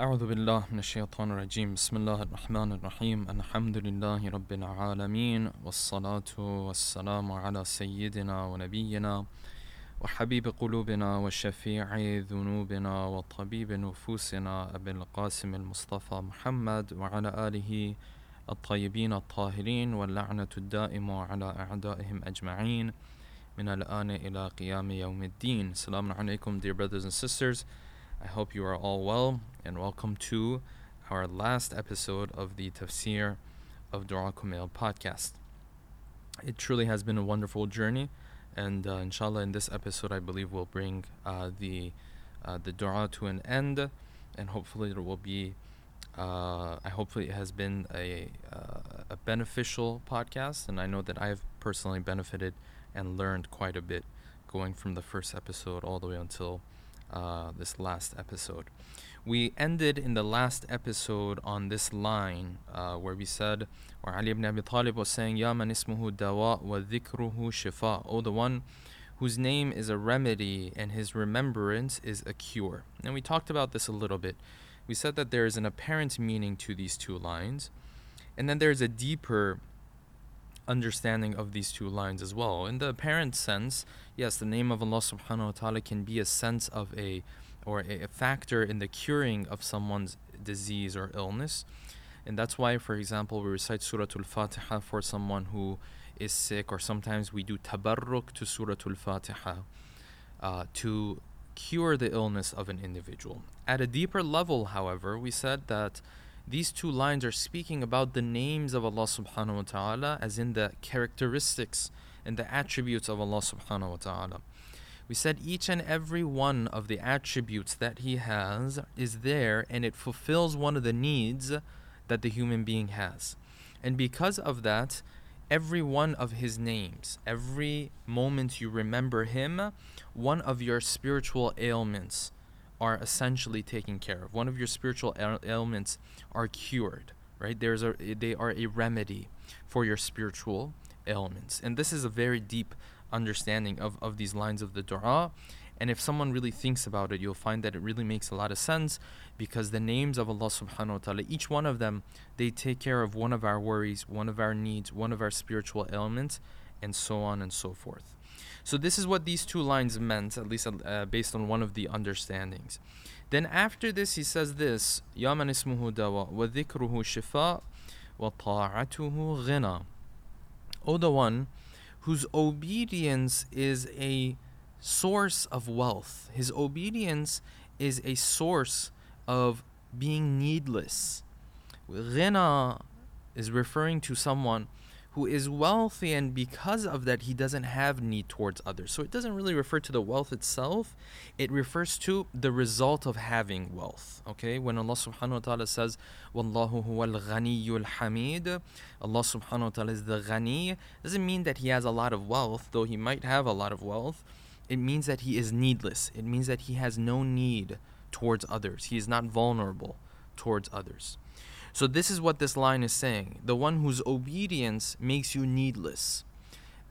أعوذ بالله من الشيطان الرجيم. بسم الله الرحمن الرحيم. الحمد لله رب العالمين والصلاة والسلام على سيدنا ونبينا وحبيب قلوبنا وشفيع ذنوبنا وطبيب نفوسنا أبي القاسم المصطفى محمد وعلى آله الطيبين الطاهرين واللعنة الدائمة على أعدائهم أجمعين. من الآن إلى قيام يوم الدين. السلام عليكم dear brothers and sisters. I hope you are all well and welcome to our last episode of the Tafsir of Dua Kumail podcast. It truly has been a wonderful journey, and uh, inshallah, in this episode, I believe we'll bring uh, the uh, the dua to an end, and hopefully, it will be. Uh, I hopefully it has been a uh, a beneficial podcast, and I know that I have personally benefited and learned quite a bit, going from the first episode all the way until uh, this last episode. We ended in the last episode on this line uh, where we said, or Ali ibn Abi Talib was saying, Ya man ismuhu dawa wa dhikruhu shifa. Oh, the one whose name is a remedy and his remembrance is a cure. And we talked about this a little bit. We said that there is an apparent meaning to these two lines, and then there's a deeper understanding of these two lines as well. In the apparent sense, yes, the name of Allah subhanahu wa ta'ala can be a sense of a or a, factor in the curing of someone's disease or illness. And that's why, for example, we recite Surah Al Fatiha for someone who is sick, or sometimes we do tabarruk to Surah Al Fatiha uh, to cure the illness of an individual. At a deeper level, however, we said that these two lines are speaking about the names of Allah subhanahu wa ta'ala, as in the characteristics and the attributes of Allah subhanahu wa ta'ala. We said each and every one of the attributes that He has is there and it fulfills one of the needs that the human being has. And because of that, every one of His names, every moment you remember Him, one of your spiritual ailments are essentially taken care of. One of your spiritual ailments are cured, right? There's a they are a remedy for your spiritual ailments. And this is a very deep understanding of, of these lines of the dua. And if someone really thinks about it, you'll find that it really makes a lot of sense because the names of Allah subhanahu wa ta'ala, each one of them, they take care of one of our worries, one of our needs, one of our spiritual ailments, and so on and so forth. So this is what these two lines meant, at least uh, based on one of the understandings. Then after this, he says this: "Ya man ismuhu dawa wa dhikruhu shifa wa ta'atuhu ghina." O the one whose obedience is a source of wealth. His obedience is a source of being needless. Ghina is referring to someone who is wealthy and because of that he doesn't have need towards others. So it doesn't really refer to the wealth itself, it refers to the result of having wealth. Okay? When Allah subhanahu wa ta'ala says, Wallahu huwa al hamid, Allah subhanahu wa ta'ala is the ghani, doesn't mean that he has a lot of wealth, though he might have a lot of wealth. It means that he is needless. It means that he has no need towards others. He is not vulnerable towards others. So, this is what this line is saying the one whose obedience makes you needless.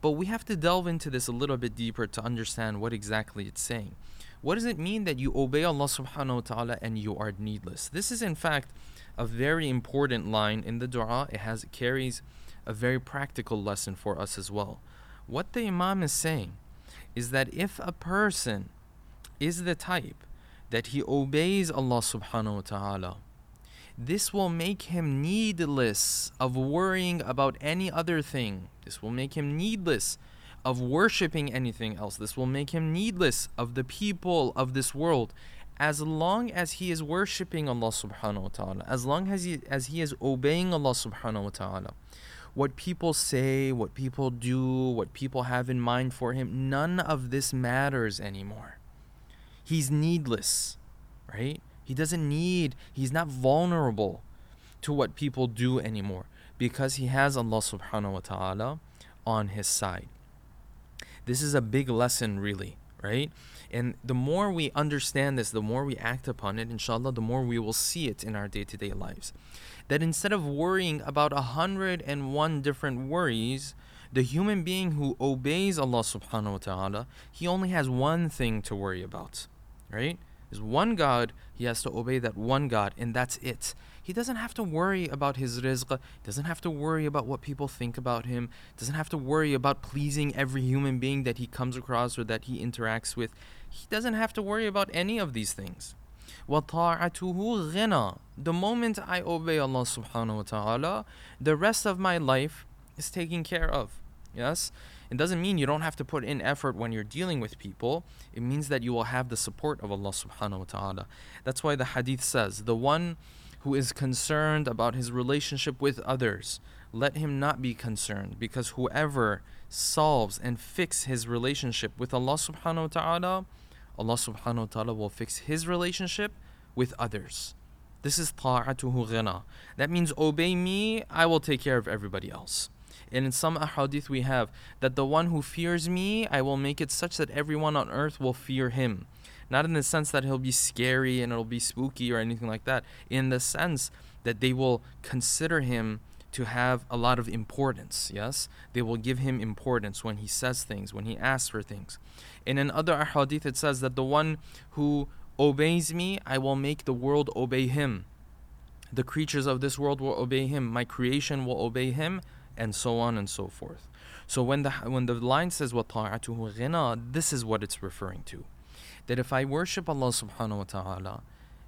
But we have to delve into this a little bit deeper to understand what exactly it's saying. What does it mean that you obey Allah subhanahu wa ta'ala and you are needless? This is, in fact, a very important line in the dua. It has it carries a very practical lesson for us as well. What the Imam is saying is that if a person is the type that he obeys Allah subhanahu wa ta'ala this will make him needless of worrying about any other thing. This will make him needless of worshiping anything else. This will make him needless of the people of this world. As long as he is worshipping Allah subhanahu wa ta'ala, as long as he, as he is obeying Allah subhanahu wa ta'ala, what people say, what people do, what people have in mind for him, none of this matters anymore. He's needless, right? He doesn't need, he's not vulnerable to what people do anymore because he has Allah subhanahu wa ta'ala on his side. This is a big lesson, really, right? And the more we understand this, the more we act upon it, inshallah, the more we will see it in our day to day lives. That instead of worrying about a hundred and one different worries, the human being who obeys Allah subhanahu wa ta'ala, he only has one thing to worry about, right? There's one God, he has to obey that one God, and that's it. He doesn't have to worry about his rizq, he doesn't have to worry about what people think about him, doesn't have to worry about pleasing every human being that he comes across or that he interacts with. He doesn't have to worry about any of these things. وَطَاعَتُهُ غِنَى The moment I obey Allah subhanahu wa ta'ala, the rest of my life is taken care of. Yes? It doesn't mean you don't have to put in effort when you're dealing with people. It means that you will have the support of Allah subhanahu wa ta'ala. That's why the hadith says, the one who is concerned about his relationship with others, let him not be concerned because whoever solves and fix his relationship with Allah subhanahu wa ta'ala, Allah subhanahu wa ta'ala will fix his relationship with others. This is ta'atuhu ghina. That means obey me, I will take care of everybody else. And in some ahadith we have that the one who fears me, I will make it such that everyone on earth will fear him. Not in the sense that he'll be scary and it'll be spooky or anything like that. In the sense that they will consider him to have a lot of importance. Yes? They will give him importance when he says things, when he asks for things. And in other ahadith it says that the one who obeys me, I will make the world obey him. The creatures of this world will obey him. My creation will obey him and so on and so forth. So when the when the line says wa ta'atuhu ghina, this is what it's referring to. That if I worship Allah subhanahu wa ta'ala,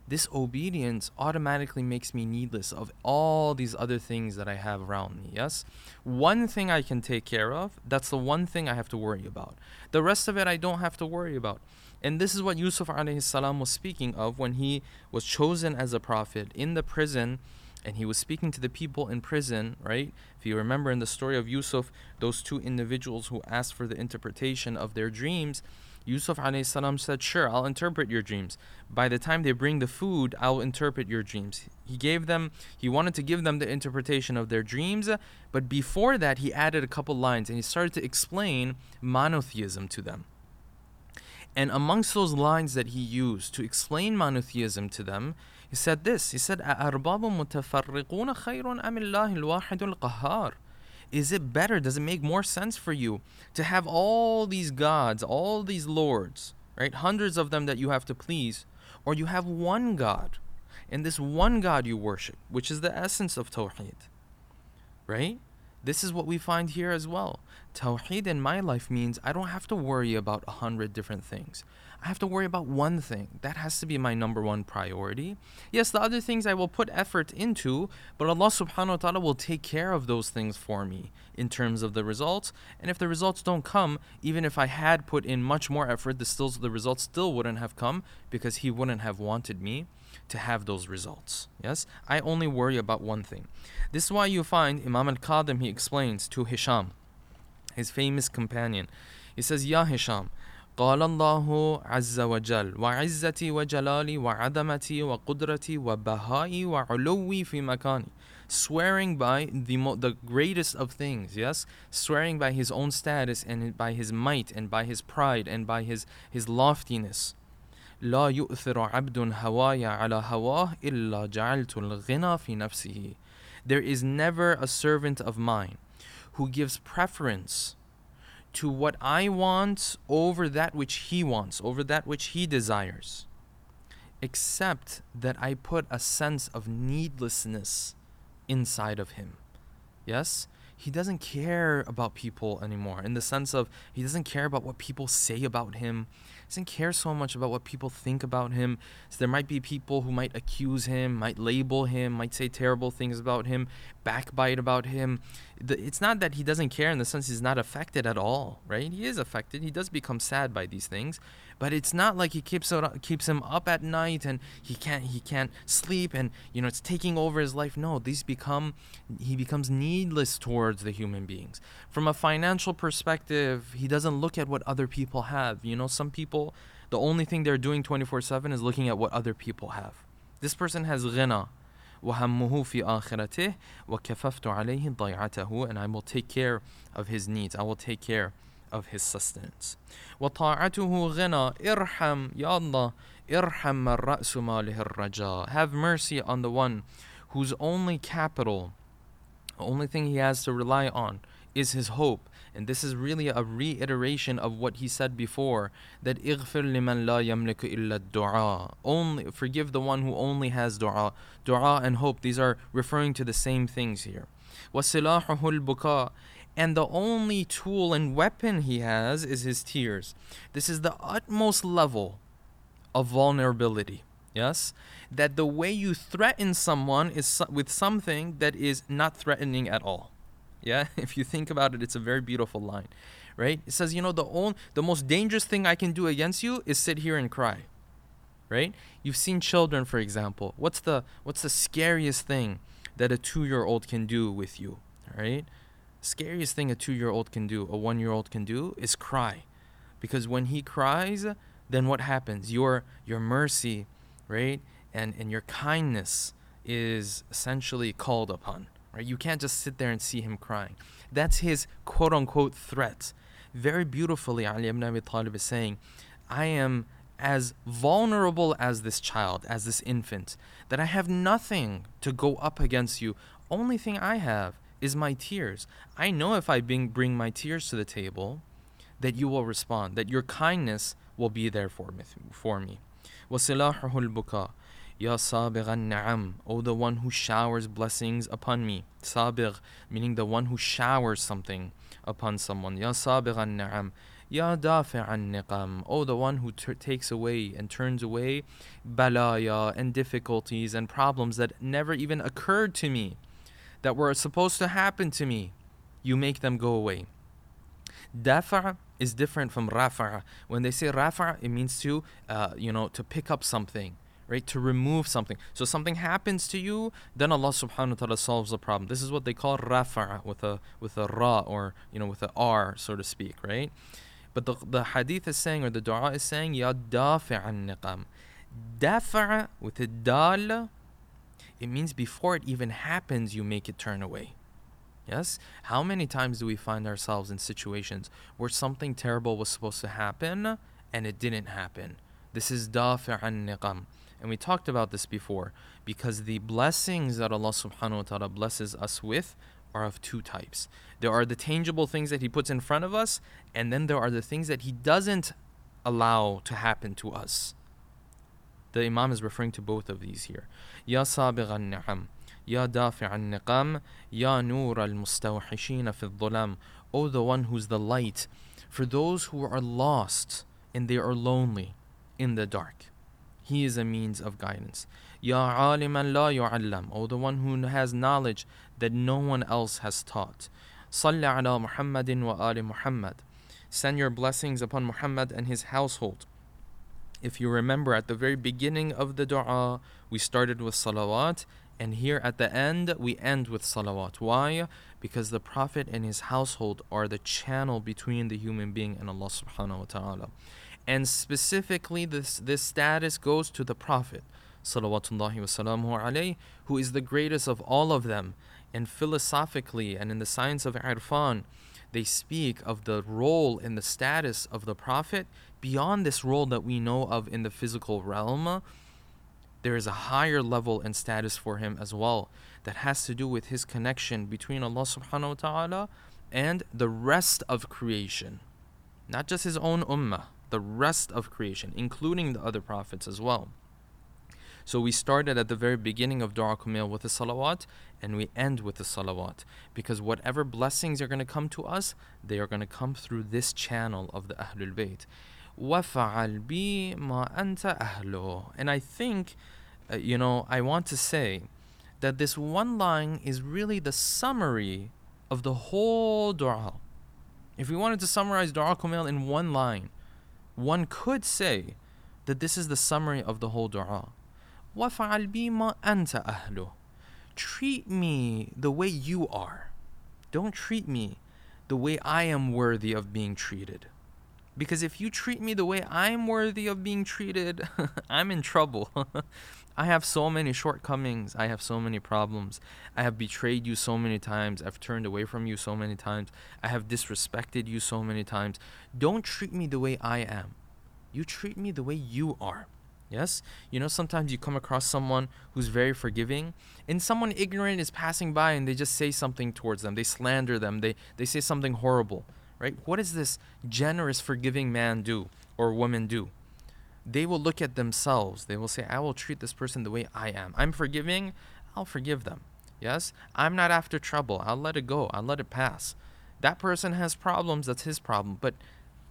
this obedience automatically makes me needless of all these other things that I have around me. Yes? One thing I can take care of, that's the one thing I have to worry about. The rest of it I don't have to worry about. And this is what Yusuf alayhi salam was speaking of when he was chosen as a prophet in the prison and he was speaking to the people in prison, right? If you remember in the story of Yusuf, those two individuals who asked for the interpretation of their dreams, Yusuf salam said, Sure, I'll interpret your dreams. By the time they bring the food, I'll interpret your dreams. He gave them, he wanted to give them the interpretation of their dreams, but before that, he added a couple lines and he started to explain monotheism to them. And amongst those lines that he used to explain monotheism to them, he said this. He said, أَأَرْبَابٌ مُتَفَرِّقُونَ خَيْرٌ أَمِ اللَّهِ الْوَاحِدُ الْقَهَّارُ Is it better, does it make more sense for you to have all these gods, all these lords, right? Hundreds of them that you have to please, or you have one God, and this one God you worship, which is the essence of Tawheed, right? This is what we find here as well. Tawheed in my life means I don't have to worry about a hundred different things. I have to worry about one thing. That has to be my number one priority. Yes, the other things I will put effort into, but Allah subhanahu wa ta'ala will take care of those things for me in terms of the results. And if the results don't come, even if I had put in much more effort, the still the results still wouldn't have come because He wouldn't have wanted me to have those results. Yes? I only worry about one thing. This is why you find Imam al-Kadhim he explains to Hisham, his famous companion. He says, Ya Hisham, قال الله عز وجل وعزتي وجلالي وعظمتي وقدرتي وبهائي وعلوي في مكاني swearing by the mo- the greatest of things yes swearing by his own status and by his might and by his pride and by his his loftiness لا يؤثر عبد هواي على هواه إلا جعلت الغنى في نفسه There is never a servant of mine who gives preference to what I want over that which he wants, over that which he desires, except that I put a sense of needlessness inside of him. Yes? He doesn't care about people anymore in the sense of he doesn't care about what people say about him doesn't care so much about what people think about him. So there might be people who might accuse him, might label him, might say terrible things about him, backbite about him. It's not that he doesn't care in the sense he's not affected at all, right? He is affected. He does become sad by these things, but it's not like he keeps keeps him up at night and he can't he can't sleep and you know it's taking over his life. No, these become he becomes needless towards the human beings. From a financial perspective, he doesn't look at what other people have. You know, some people the only thing they're doing 24/7 is looking at what other people have. This person has ghina وهمه في آخرته وكففت عليه ضيعته and I will take care of his needs. I will take care of his sustenance. وطاعته غنى ارحم يا الله ارحم من رأس ماله الرجاء Have mercy on the one whose only capital, the only thing he has to rely on is his hope. And this is really a reiteration of what he said before that اغفر لمن لا يملك إلا الدعاء. Only forgive the one who only has dua. Dua and hope, these are referring to the same things here. وسلاحه البكاء. And the only tool and weapon he has is his tears. This is the utmost level of vulnerability. Yes? That the way you threaten someone is with something that is not threatening at all. Yeah, if you think about it, it's a very beautiful line, right? It says, you know, the only, the most dangerous thing I can do against you is sit here and cry, right? You've seen children, for example. What's the what's the scariest thing that a two-year-old can do with you, right? Scariest thing a two-year-old can do, a one-year-old can do, is cry, because when he cries, then what happens? Your your mercy, right, and and your kindness is essentially called upon Right? You can't just sit there and see him crying. That's his quote unquote threat. Very beautifully, Ali ibn Abi Talib is saying, I am as vulnerable as this child, as this infant, that I have nothing to go up against you. Only thing I have is my tears. I know if I bring, bring my tears to the table, that you will respond, that your kindness will be there for me. For me. وسلاحه البكاء Ya Sabigh an-Na'am, O the one who showers blessings upon me. Sabigh, meaning the one who showers something upon someone. Ya Sabigh an-Na'am. Ya Dafi' an-Niqam, O the one who ter- takes away and turns away balaya and difficulties and problems that never even occurred to me, that were supposed to happen to me. You make them go away. Dafa' is different from rafa'. When they say rafa', it means to, uh, you know, to pick up something right? To remove something. So something happens to you, then Allah subhanahu wa ta'ala solves the problem. This is what they call rafa' with a with a ra or you know with a r so to speak, right? But the the hadith is saying or the dua is saying ya dafi' an niqam. Dafa' with a dal it means before it even happens you make it turn away. Yes? How many times do we find ourselves in situations where something terrible was supposed to happen and it didn't happen? This is dafi' an niqam. And we talked about this before because the blessings that Allah subhanahu wa ta'ala blesses us with are of two types. There are the tangible things that He puts in front of us, and then there are the things that He doesn't allow to happen to us. The Imam is referring to both of these here. Ya sabigh al-ni'am, Ya dafi' al-niqam, Ya nur al-mustawhishina fi dhulam. O the one who's the light for those who are lost and they are lonely in the dark. He is a means of guidance. Ya aliman la yu'allam, O the one who has knowledge that no one else has taught. Salli ala Muhammadin wa ali Muhammad. Send your blessings upon Muhammad and his household. If you remember at the very beginning of the dua, we started with salawat, and here at the end, we end with salawat. Why? Because the Prophet and his household are the channel between the human being and Allah subhanahu wa ta'ala and specifically this this status goes to the prophet salawatullahi wasallamu who is the greatest of all of them. And philosophically and in the science of irfan they speak of the role and the status of the prophet beyond this role that we know of in the physical realm. There is a higher level and status for him as well that has to do with his connection between Allah subhanahu wa ta'ala and the rest of creation not just his own ummah the rest of creation, including the other prophets as well. So we started at the very beginning of Dua Kumail with the salawat and we end with the salawat because whatever blessings are going to come to us, they are going to come through this channel of the Ahlul Bayt. وَفَعَلْ بِي مَا أَنْتَ أَهْلُهُ And I think, uh, you know, I want to say that this one line is really the summary of the whole dua. If we wanted to summarize Dua Kumail in one line, one could say that this is the summary of the whole dua. وَفَعَلْ بِي مَا أَنْتَ أَهْلُهُ Treat me the way you are. Don't treat me the way I am worthy of being treated. Because if you treat me the way I'm worthy of being treated, I'm in trouble. I have so many shortcomings. I have so many problems. I have betrayed you so many times. I've turned away from you so many times. I have disrespected you so many times. Don't treat me the way I am. You treat me the way you are. Yes? You know, sometimes you come across someone who's very forgiving, and someone ignorant is passing by and they just say something towards them. They slander them. They, they say something horrible, right? What does this generous, forgiving man do or woman do? They will look at themselves. They will say, I will treat this person the way I am. I'm forgiving, I'll forgive them. Yes? I'm not after trouble. I'll let it go. I'll let it pass. That person has problems, that's his problem. But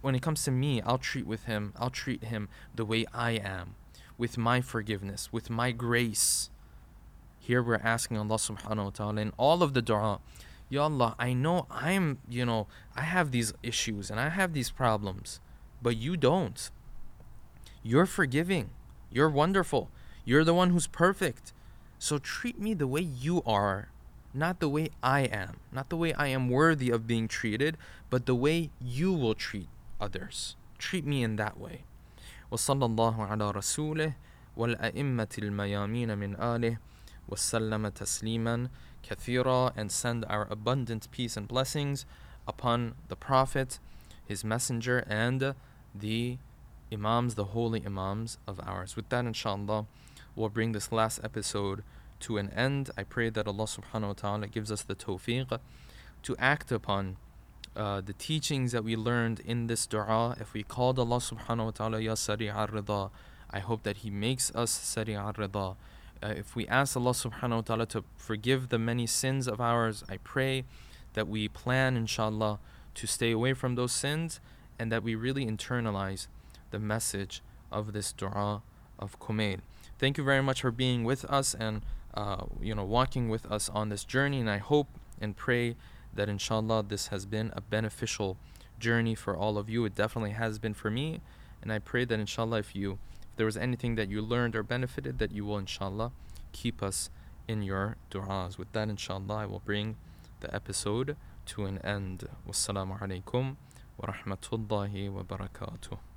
when it comes to me, I'll treat with him, I'll treat him the way I am with my forgiveness, with my grace. Here we're asking Allah subhanahu wa ta'ala in all of the dua, Ya Allah, I know I'm, you know, I have these issues and I have these problems, but you don't. You're forgiving. You're wonderful. You're the one who's perfect. So treat me the way you are, not the way I am, not the way I am worthy of being treated, but the way you will treat others. Treat me in that way. وصلى الله على رسوله والأئمة الميامين من آله وسلم تسليما كثيرا and send our abundant peace and blessings upon the Prophet, his messenger, and the Imams, the holy Imams of ours. With that, inshallah, we'll bring this last episode to an end. I pray that Allah subhanahu wa ta'ala gives us the tawfiq to act upon uh, the teachings that we learned in this dua, if we called Allah subhanahu wa ta'ala Ya Sari al I hope that He makes us Sari al Uh, if we ask Allah subhanahu wa ta'ala to forgive the many sins of ours, I pray that we plan, inshallah, to stay away from those sins and that we really internalize the message of this dua of Kumail. Thank you very much for being with us and uh, you know walking with us on this journey and I hope and pray that inshallah this has been a beneficial journey for all of you. It definitely has been for me. And I pray that inshallah if you if there was anything that you learned or benefited that you will inshallah keep us in your du'as. With that inshallah I will bring the episode to an end. Wassalamu alaikum wa rahmatullahi wa barakatuh.